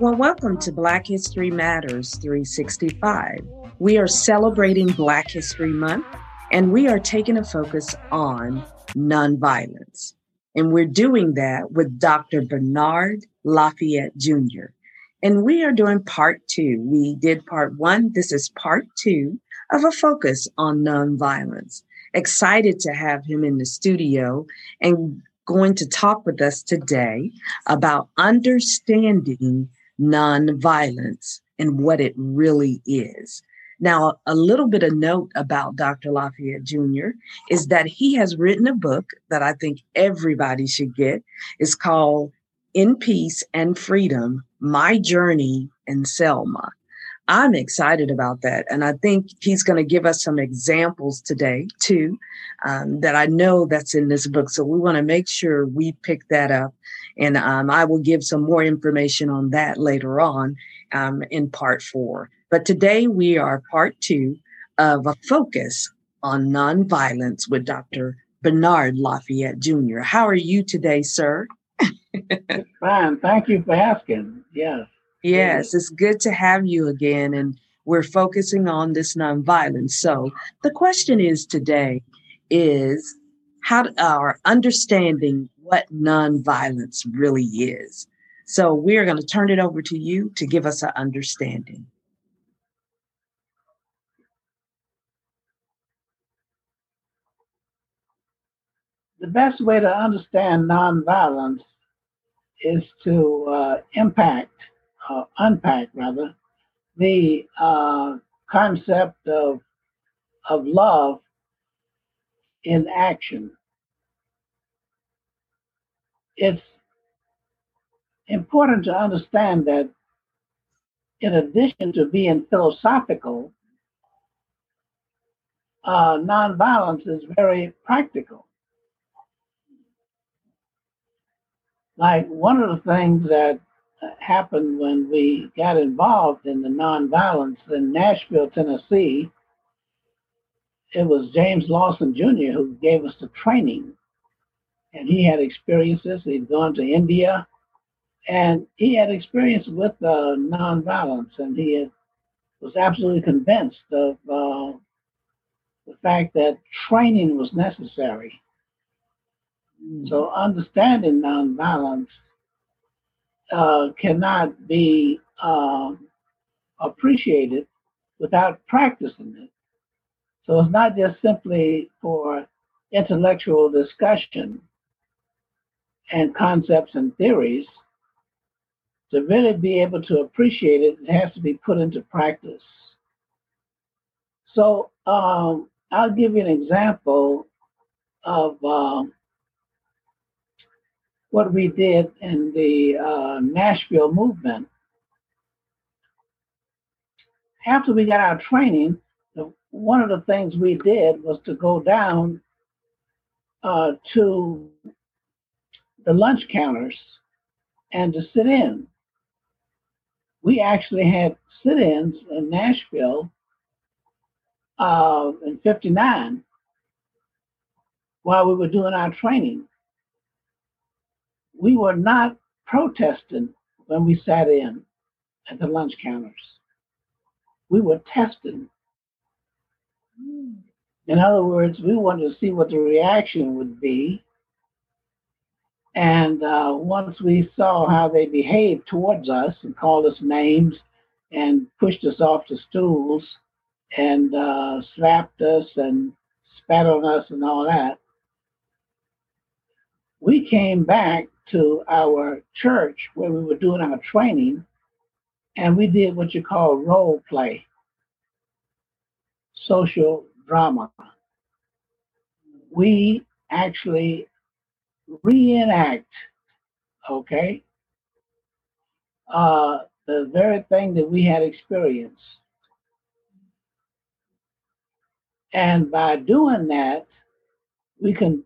Well, welcome to Black History Matters 365. We are celebrating Black History Month and we are taking a focus on nonviolence. And we're doing that with Dr. Bernard Lafayette Jr. And we are doing part two. We did part one. This is part two of a focus on nonviolence. Excited to have him in the studio and going to talk with us today about understanding nonviolence and what it really is. Now, a little bit of note about Dr. Lafayette Jr. is that he has written a book that I think everybody should get. It's called In Peace and Freedom My Journey in Selma. I'm excited about that. And I think he's going to give us some examples today, too, um, that I know that's in this book. So we want to make sure we pick that up. And um, I will give some more information on that later on um, in part four. But today we are part two of a focus on nonviolence with Dr. Bernard Lafayette Jr. How are you today, sir? Fine. Thank you for asking. Yes. Yes, it's good to have you again. And we're focusing on this nonviolence. So the question is today is how our understanding what nonviolence really is. So we're going to turn it over to you to give us an understanding. the best way to understand nonviolence is to uh, impact, uh, unpack rather, the uh, concept of of love in action. It's important to understand that in addition to being philosophical, uh, nonviolence is very practical. like one of the things that happened when we got involved in the nonviolence in Nashville, Tennessee, it was James Lawson Jr. who gave us the training. And he had experiences. He'd gone to India. And he had experience with uh, nonviolence. And he had, was absolutely convinced of uh, the fact that training was necessary. So understanding nonviolence uh, cannot be um, appreciated without practicing it. So it's not just simply for intellectual discussion and concepts and theories. To really be able to appreciate it, it has to be put into practice. So um, I'll give you an example of um, what we did in the uh, Nashville movement. After we got our training, one of the things we did was to go down uh, to the lunch counters and to sit in. We actually had sit ins in Nashville uh, in 59 while we were doing our training we were not protesting when we sat in at the lunch counters. We were testing. In other words, we wanted to see what the reaction would be. And uh, once we saw how they behaved towards us and called us names and pushed us off the stools and uh, slapped us and spat on us and all that, we came back to our church where we were doing our training, and we did what you call role play, social drama. We actually reenact, okay, uh, the very thing that we had experienced. And by doing that, we can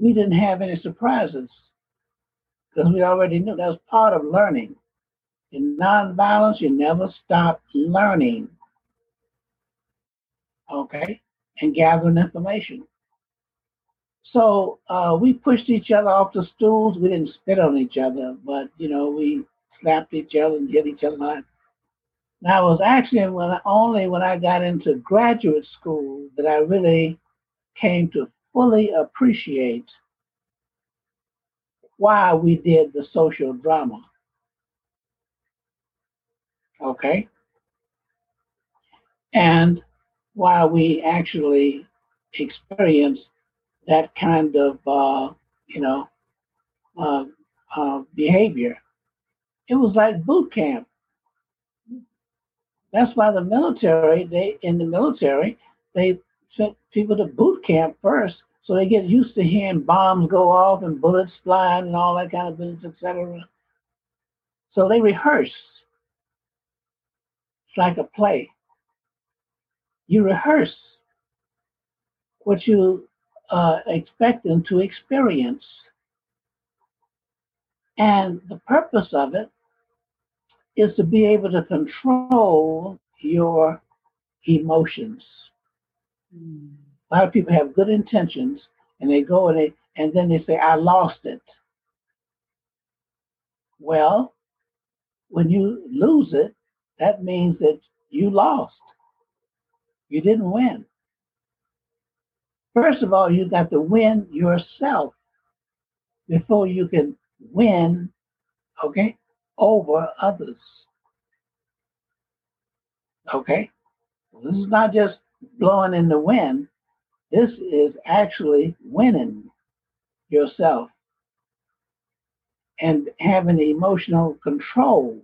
we didn't have any surprises because we already knew that was part of learning. In nonviolence, you never stop learning. Okay? And gathering information. So uh, we pushed each other off the stools. We didn't spit on each other, but you know, we slapped each other and hit each other. Now it was actually when I, only when I got into graduate school that I really came to fully appreciate why we did the social drama. Okay? And why we actually experienced that kind of, uh, you know, uh, uh, behavior. It was like boot camp. That's why the military, they in the military, they sent people to boot camp first, so they get used to hearing bombs go off and bullets flying and all that kind of business, etc. So they rehearse. It's like a play. You rehearse what you uh, expect them to experience. And the purpose of it is to be able to control your emotions. A lot of people have good intentions and they go and they and then they say, I lost it. Well, when you lose it, that means that you lost. You didn't win. First of all, you got to win yourself before you can win, okay, over others. Okay? This is not just blowing in the wind. This is actually winning yourself and having emotional control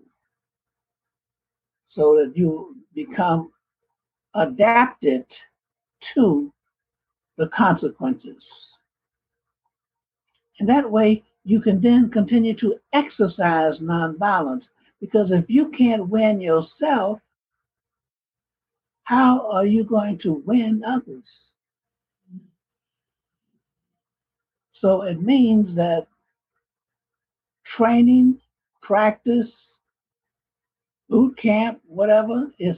so that you become adapted to the consequences. And that way, you can then continue to exercise nonviolence. Because if you can't win yourself, how are you going to win others? So it means that training, practice, boot camp, whatever is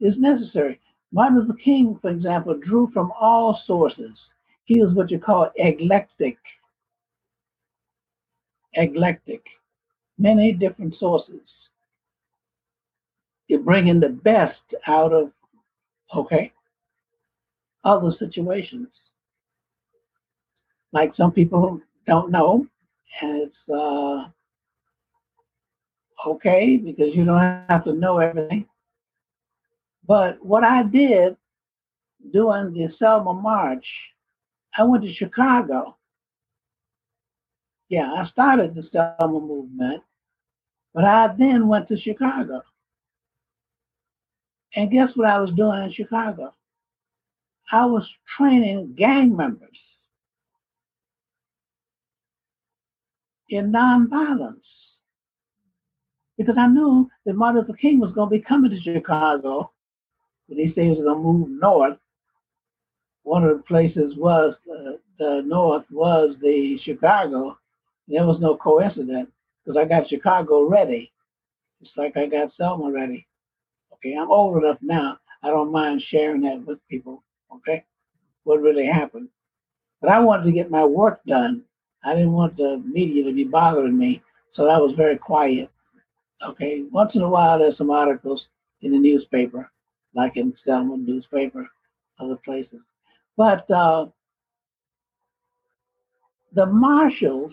is necessary. Martin Luther King, for example, drew from all sources. He was what you call eclectic. Eclectic. Many different sources. You're bringing the best out of, okay, other situations. Like some people don't know, and it's uh, okay because you don't have to know everything. But what I did during the Selma March, I went to Chicago. Yeah, I started the Selma movement, but I then went to Chicago. And guess what I was doing in Chicago? I was training gang members in nonviolence because I knew that Martin Luther King was going to be coming to Chicago he said he was going to move north. One of the places was uh, the north was the Chicago. There was no coincidence because I got Chicago ready. It's like I got Selma ready. Okay, I'm old enough now. I don't mind sharing that with people. Okay, what really happened. But I wanted to get my work done. I didn't want the media to be bothering me, so I was very quiet. Okay, once in a while there's some articles in the newspaper, like in Selma newspaper, other places. But uh, the marshals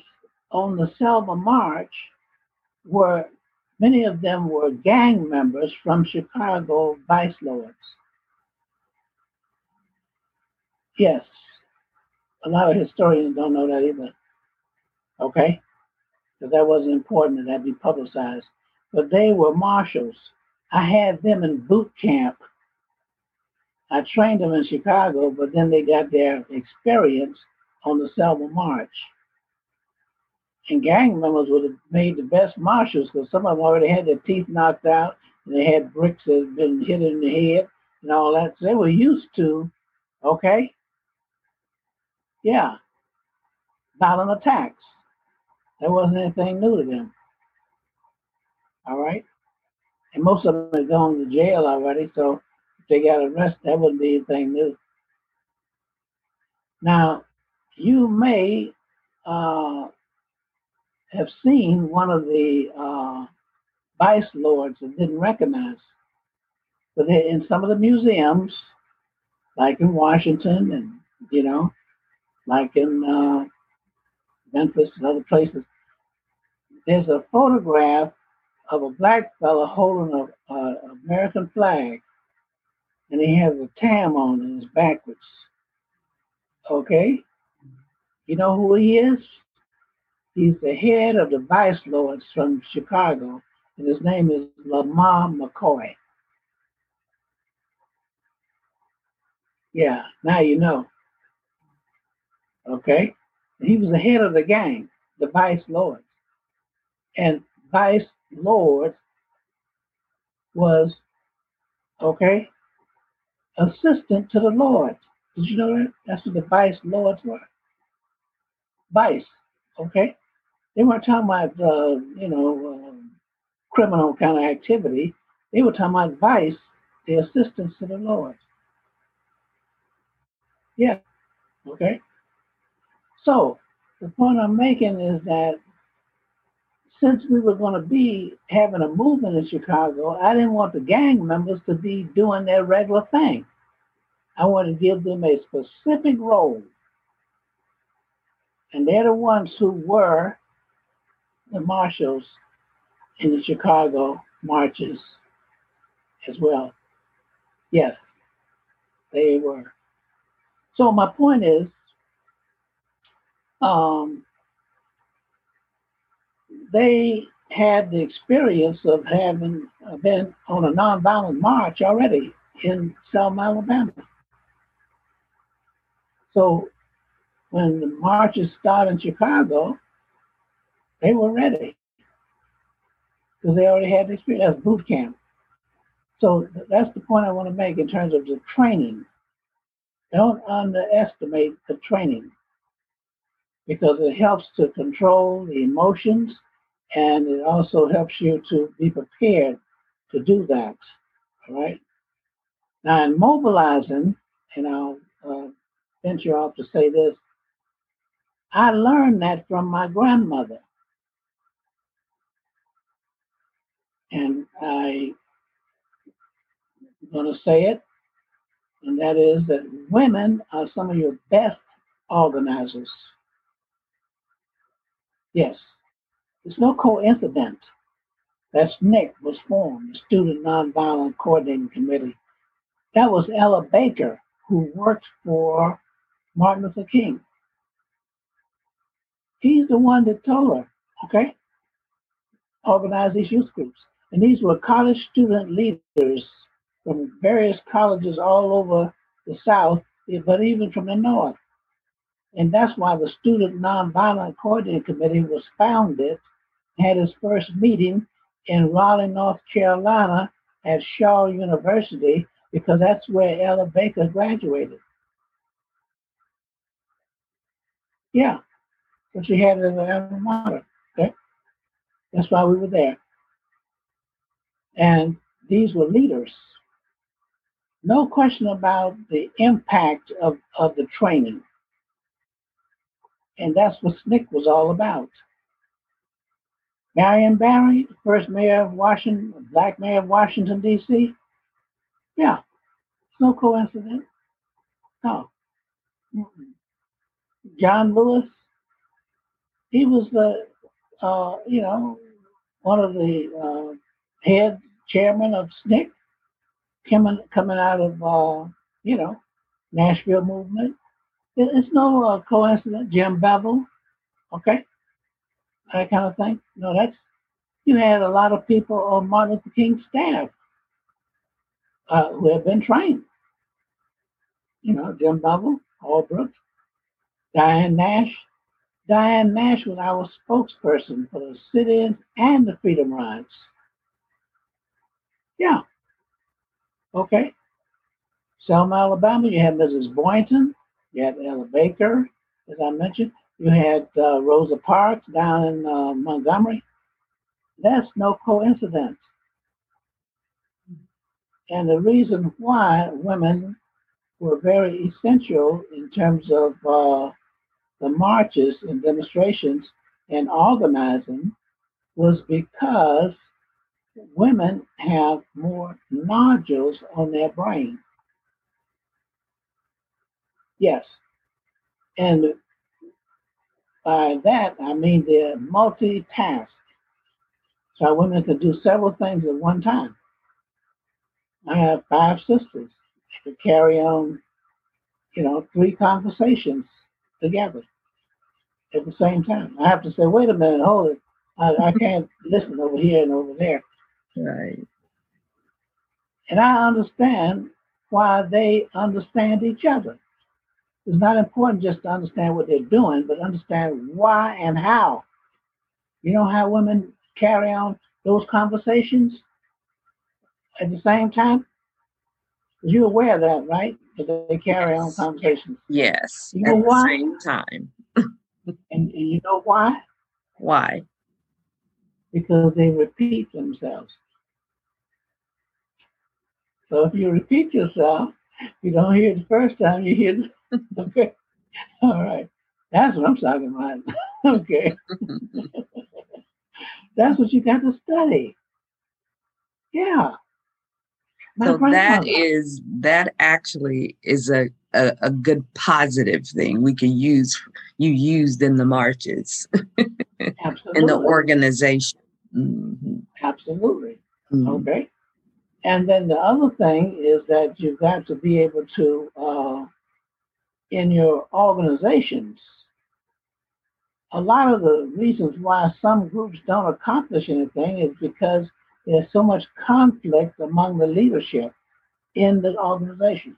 on the Selma March were, many of them were gang members from Chicago vice lords. Yes, a lot of historians don't know that either. Okay? Because that wasn't important that that be publicized. But they were marshals. I had them in boot camp I trained them in Chicago, but then they got their experience on the Selma March. And gang members would have made the best marshals because some of them already had their teeth knocked out and they had bricks that had been hit in the head and all that. So they were used to, okay? Yeah, violent attacks. That wasn't anything new to them. All right? And most of them had gone to jail already, so they got arrested, that wouldn't be anything new. Now, you may uh, have seen one of the uh, vice lords and didn't recognize. But in some of the museums, like in Washington and, you know, like in uh, Memphis and other places, there's a photograph of a black fellow holding a, a American flag, and he has a tam on and it's backwards. Okay, you know who he is? He's the head of the vice lords from Chicago, and his name is Lamar McCoy. Yeah, now you know. Okay, he was the head of the gang, the vice lords, and vice lord was okay assistant to the Lord. Did you know that? That's what the vice lords were. Vice, okay. They weren't talking about uh, you know uh, criminal kind of activity. They were talking about vice, the assistants to the Lord. Yeah, okay. So the point I'm making is that since we were going to be having a movement in Chicago, I didn't want the gang members to be doing their regular thing. I wanted to give them a specific role. And they're the ones who were the marshals in the Chicago marches as well. Yes, they were. So my point is, um, they had the experience of having been on a nonviolent march already in Selma, Alabama. So when the marches started in Chicago, they were ready because they already had the experience. That's boot camp. So that's the point I want to make in terms of the training. Don't underestimate the training because it helps to control the emotions and it also helps you to be prepared to do that. All right. Now, in mobilizing, and I'll uh, venture off to say this, I learned that from my grandmother. And I'm going to say it, and that is that women are some of your best organizers. Yes, it's no coincidence that SNCC was formed, the Student Nonviolent Coordinating Committee. That was Ella Baker, who worked for Martin Luther King. He's the one that told her, okay, organize these youth groups. And these were college student leaders from various colleges all over the South, but even from the North. And that's why the Student Nonviolent Coordinating Committee was founded, had his first meeting in Raleigh, North Carolina at Shaw University, because that's where Ella Baker graduated. Yeah. So she had an alma mater. Okay. That's why we were there. And these were leaders. No question about the impact of, of the training. And that's what SNCC was all about. Marion Barry, first mayor of Washington, black mayor of Washington, D.C. Yeah, no coincidence. No. John Lewis, he was the, uh, you know, one of the uh, head chairman of SNCC, coming coming out of, uh, you know, Nashville movement. It's no uh, coincidence. Jim Bevel, okay, that kind of thing. No, that's you had a lot of people on Martin Luther King's staff uh, who have been trained. You know, Jim Bevel, Hall Brooks, Diane Nash. Diane Nash was our spokesperson for the sit-ins and the freedom rides. Yeah. Okay. Selma, Alabama, you had Mrs. Boynton, you had Ella Baker, as I mentioned. You had uh, Rosa Parks down in uh, Montgomery. That's no coincidence. And the reason why women were very essential in terms of uh, the marches and demonstrations and organizing was because women have more nodules on their brain. Yes. And by that, I mean they're multitask. So women can do several things at one time. I have five sisters to carry on, you know, three conversations together at the same time. I have to say, wait a minute, hold it. I, I can't listen over here and over there. Right. And I understand why they understand each other. It's not important just to understand what they're doing, but understand why and how. You know how women carry on those conversations at the same time? You're aware of that, right? That they carry yes. on conversations. Yes. You know at why? the same time. and, and you know why? Why? Because they repeat themselves. So if you repeat yourself, you don't hear it the first time, you hear it. okay. All right. That's what I'm talking about. okay. That's what you got to study. Yeah. My so that is that actually is a, a, a, good positive thing we can use you used in the marches in the organization mm-hmm. absolutely mm-hmm. okay and then the other thing is that you've got to be able to, uh, in your organizations, a lot of the reasons why some groups don't accomplish anything is because there's so much conflict among the leadership in the organization.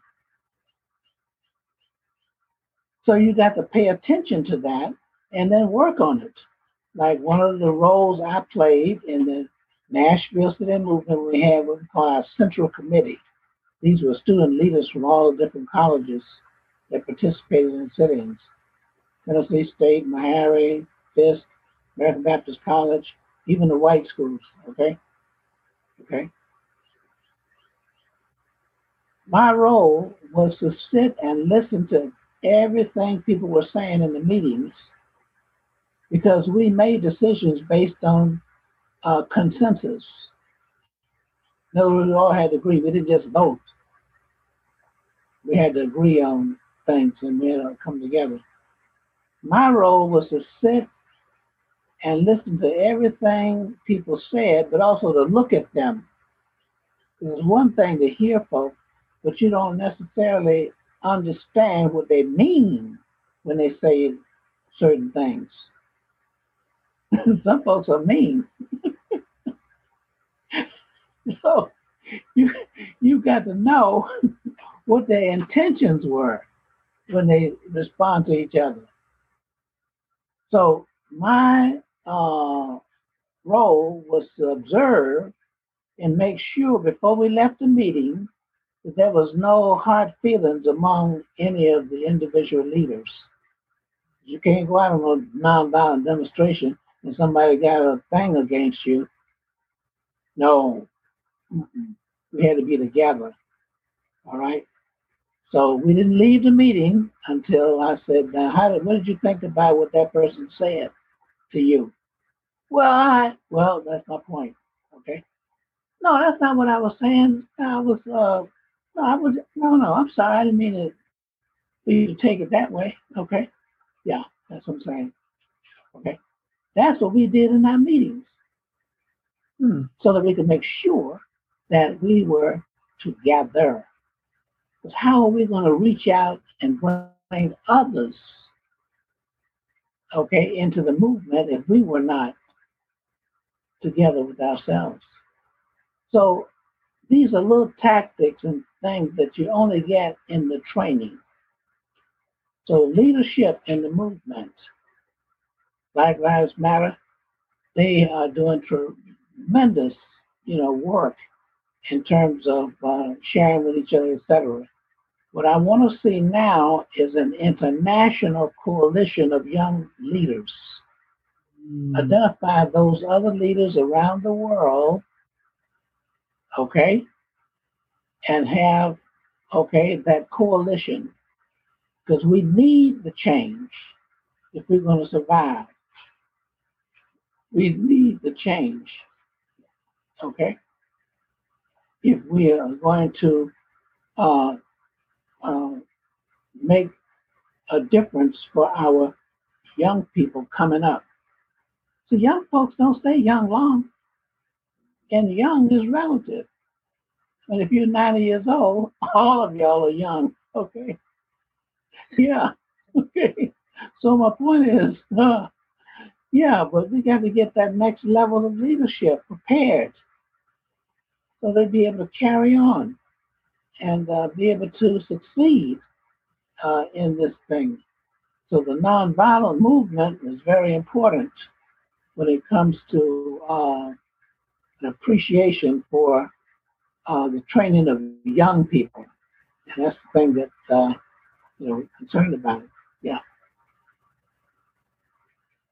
So you got to pay attention to that and then work on it. Like one of the roles I played in the Nashville Student Movement, we had what we call our Central Committee. These were student leaders from all the different colleges that participated in sit-ins. Tennessee State, Meharry, Fisk, American Baptist College, even the white schools, okay? Okay? My role was to sit and listen to everything people were saying in the meetings because we made decisions based on uh, consensus. Words, we all had to agree. We didn't just vote. We had to agree on things and had to come together. My role was to sit and listen to everything people said, but also to look at them. It's one thing to hear folks, but you don't necessarily understand what they mean when they say certain things. Some folks are mean. so you you got to know what their intentions were when they respond to each other. So my uh, role was to observe and make sure before we left the meeting that there was no hard feelings among any of the individual leaders. You can't go out on a nonviolent demonstration and somebody got a thing against you. No, we had to be together. All right. So we didn't leave the meeting until I said, "Now, how did, what did you think about what that person said to you?" Well, I well, that's my point. Okay. No, that's not what I was saying. I was uh, no, I was no, no. I'm sorry. I didn't mean it for you to take it that way. Okay. Yeah, that's what I'm saying. Okay. That's what we did in our meetings. Hmm. So that we could make sure that we were together. How are we going to reach out and bring others, okay, into the movement if we were not together with ourselves? So these are little tactics and things that you only get in the training. So leadership in the movement, Black Lives Matter, they are doing tremendous, you know, work in terms of uh, sharing with each other, etc. What I want to see now is an international coalition of young leaders. Mm. Identify those other leaders around the world, okay, and have, okay, that coalition. Because we need the change if we're going to survive. We need the change, okay? If we are going to uh, uh, make a difference for our young people coming up. So young folks don't stay young long, and young is relative. And if you're 90 years old, all of y'all are young, okay? Yeah, okay. So my point is, uh, yeah, but we got to get that next level of leadership prepared so they'd be able to carry on and uh, be able to succeed uh, in this thing. So the nonviolent movement is very important when it comes to uh, an appreciation for uh, the training of young people. And that's the thing that uh, you know we're concerned about. Yeah.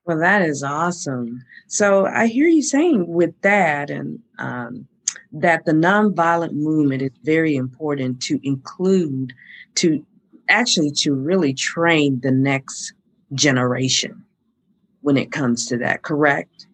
Well, that is awesome. So I hear you saying with that, and um, that the nonviolent movement is very important to include, to actually to really train the next generation when it comes to that. Correct?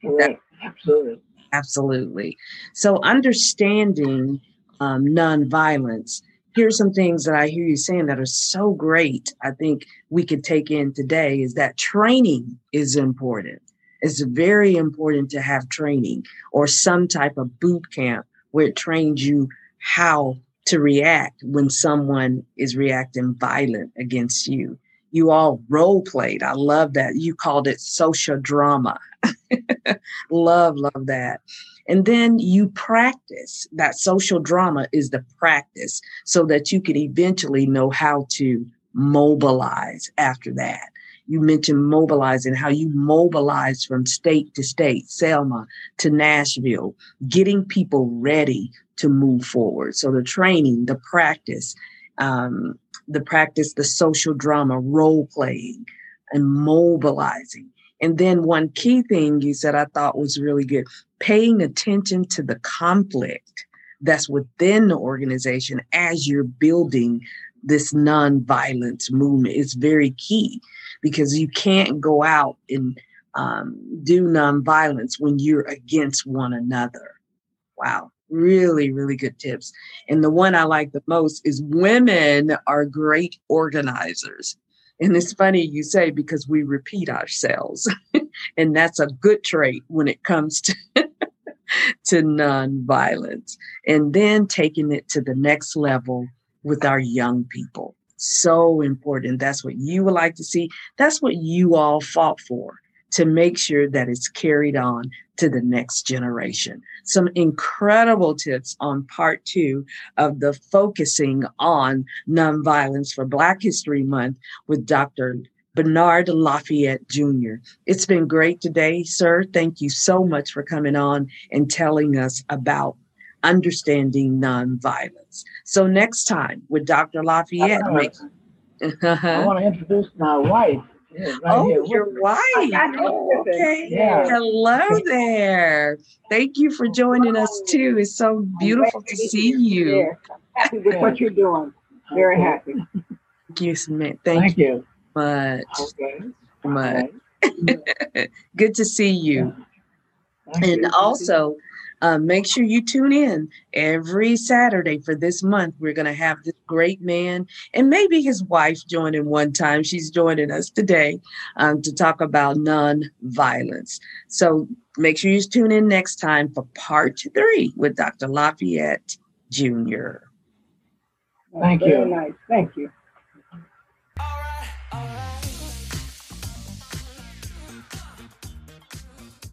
Correct. Absolutely. Absolutely. So understanding um, nonviolence here's some things that I hear you saying that are so great. I think we could take in today is that training is important. It's very important to have training or some type of boot camp where it trains you how to react when someone is reacting violent against you. You all role played. I love that. You called it social drama. love, love that. And then you practice. That social drama is the practice so that you can eventually know how to mobilize after that. You mentioned mobilizing, how you mobilize from state to state, Selma to Nashville, getting people ready to move forward. So the training, the practice, um, the practice, the social drama, role playing, and mobilizing. And then one key thing you said I thought was really good paying attention to the conflict that's within the organization as you're building this nonviolence movement is very key because you can't go out and um, do nonviolence when you're against one another. Wow, really, really good tips. And the one I like the most is women are great organizers. And it's funny you say because we repeat ourselves. and that's a good trait when it comes to to nonviolence. And then taking it to the next level with our young people. So important. That's what you would like to see. That's what you all fought for to make sure that it's carried on to the next generation. Some incredible tips on part two of the focusing on nonviolence for Black History Month with Dr. Bernard Lafayette Jr. It's been great today, sir. Thank you so much for coming on and telling us about understanding nonviolence. So next time with Dr. Lafayette, I, make, I want to introduce my wife. Yeah, right oh, here. your wife. Oh, okay. Yeah. Hello there. Thank you for joining us too. It's so beautiful to see you. Happy with what you're doing. Very happy. Thank you, Smith. Thank, Thank you much. Okay. Much. Okay. Good to see you. and also, uh, make sure you tune in every Saturday for this month. We're going to have this great man and maybe his wife joining one time. She's joining us today um, to talk about nonviolence. So make sure you tune in next time for part three with Dr. Lafayette Jr. Thank you. Nice. Thank you. All right, all right.